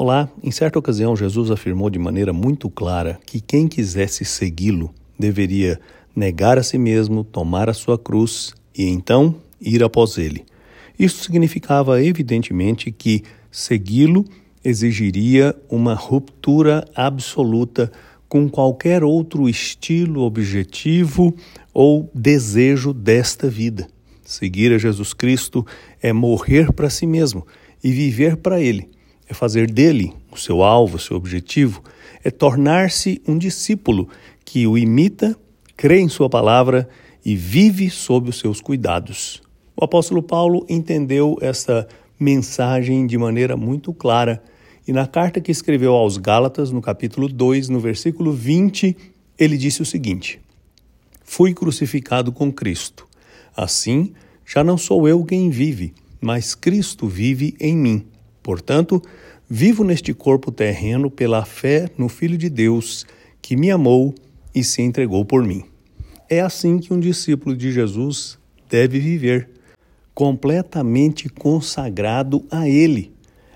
Olá, em certa ocasião Jesus afirmou de maneira muito clara que quem quisesse segui-lo deveria negar a si mesmo, tomar a sua cruz e então ir após ele. Isso significava evidentemente que segui-lo exigiria uma ruptura absoluta com qualquer outro estilo, objetivo ou desejo desta vida. Seguir a Jesus Cristo é morrer para si mesmo e viver para Ele é fazer dele o seu alvo, o seu objetivo, é tornar-se um discípulo que o imita, crê em sua palavra e vive sob os seus cuidados. O apóstolo Paulo entendeu essa mensagem de maneira muito clara e na carta que escreveu aos Gálatas, no capítulo 2, no versículo 20, ele disse o seguinte: Fui crucificado com Cristo. Assim, já não sou eu quem vive, mas Cristo vive em mim. Portanto, vivo neste corpo terreno pela fé no Filho de Deus, que me amou e se entregou por mim. É assim que um discípulo de Jesus deve viver, completamente consagrado a Ele,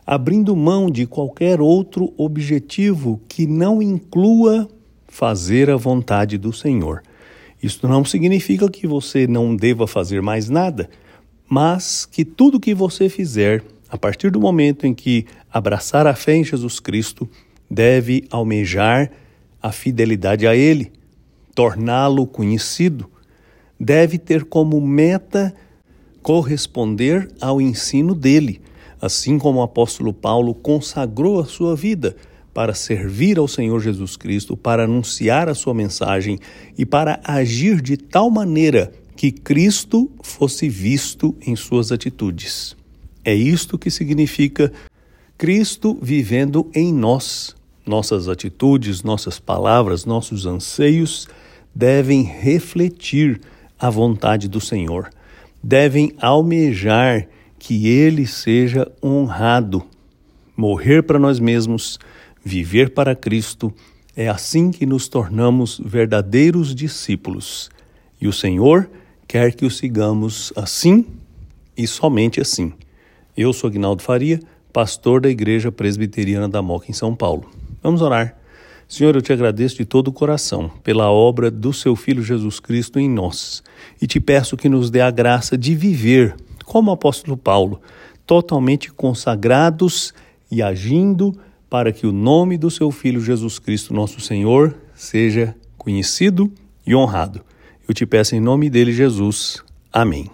abrindo mão de qualquer outro objetivo que não inclua fazer a vontade do Senhor. Isso não significa que você não deva fazer mais nada, mas que tudo que você fizer a partir do momento em que abraçar a fé em Jesus Cristo, deve almejar a fidelidade a Ele, torná-lo conhecido, deve ter como meta corresponder ao ensino dele, assim como o apóstolo Paulo consagrou a sua vida para servir ao Senhor Jesus Cristo, para anunciar a sua mensagem e para agir de tal maneira que Cristo fosse visto em suas atitudes. É isto que significa Cristo vivendo em nós. Nossas atitudes, nossas palavras, nossos anseios devem refletir a vontade do Senhor, devem almejar que Ele seja honrado. Morrer para nós mesmos, viver para Cristo, é assim que nos tornamos verdadeiros discípulos. E o Senhor quer que o sigamos assim e somente assim. Eu sou Agnaldo Faria, pastor da Igreja Presbiteriana da Moca em São Paulo. Vamos orar. Senhor, eu te agradeço de todo o coração pela obra do seu Filho Jesus Cristo em nós e te peço que nos dê a graça de viver, como o apóstolo Paulo, totalmente consagrados e agindo para que o nome do seu Filho Jesus Cristo, nosso Senhor, seja conhecido e honrado. Eu te peço em nome dele, Jesus. Amém.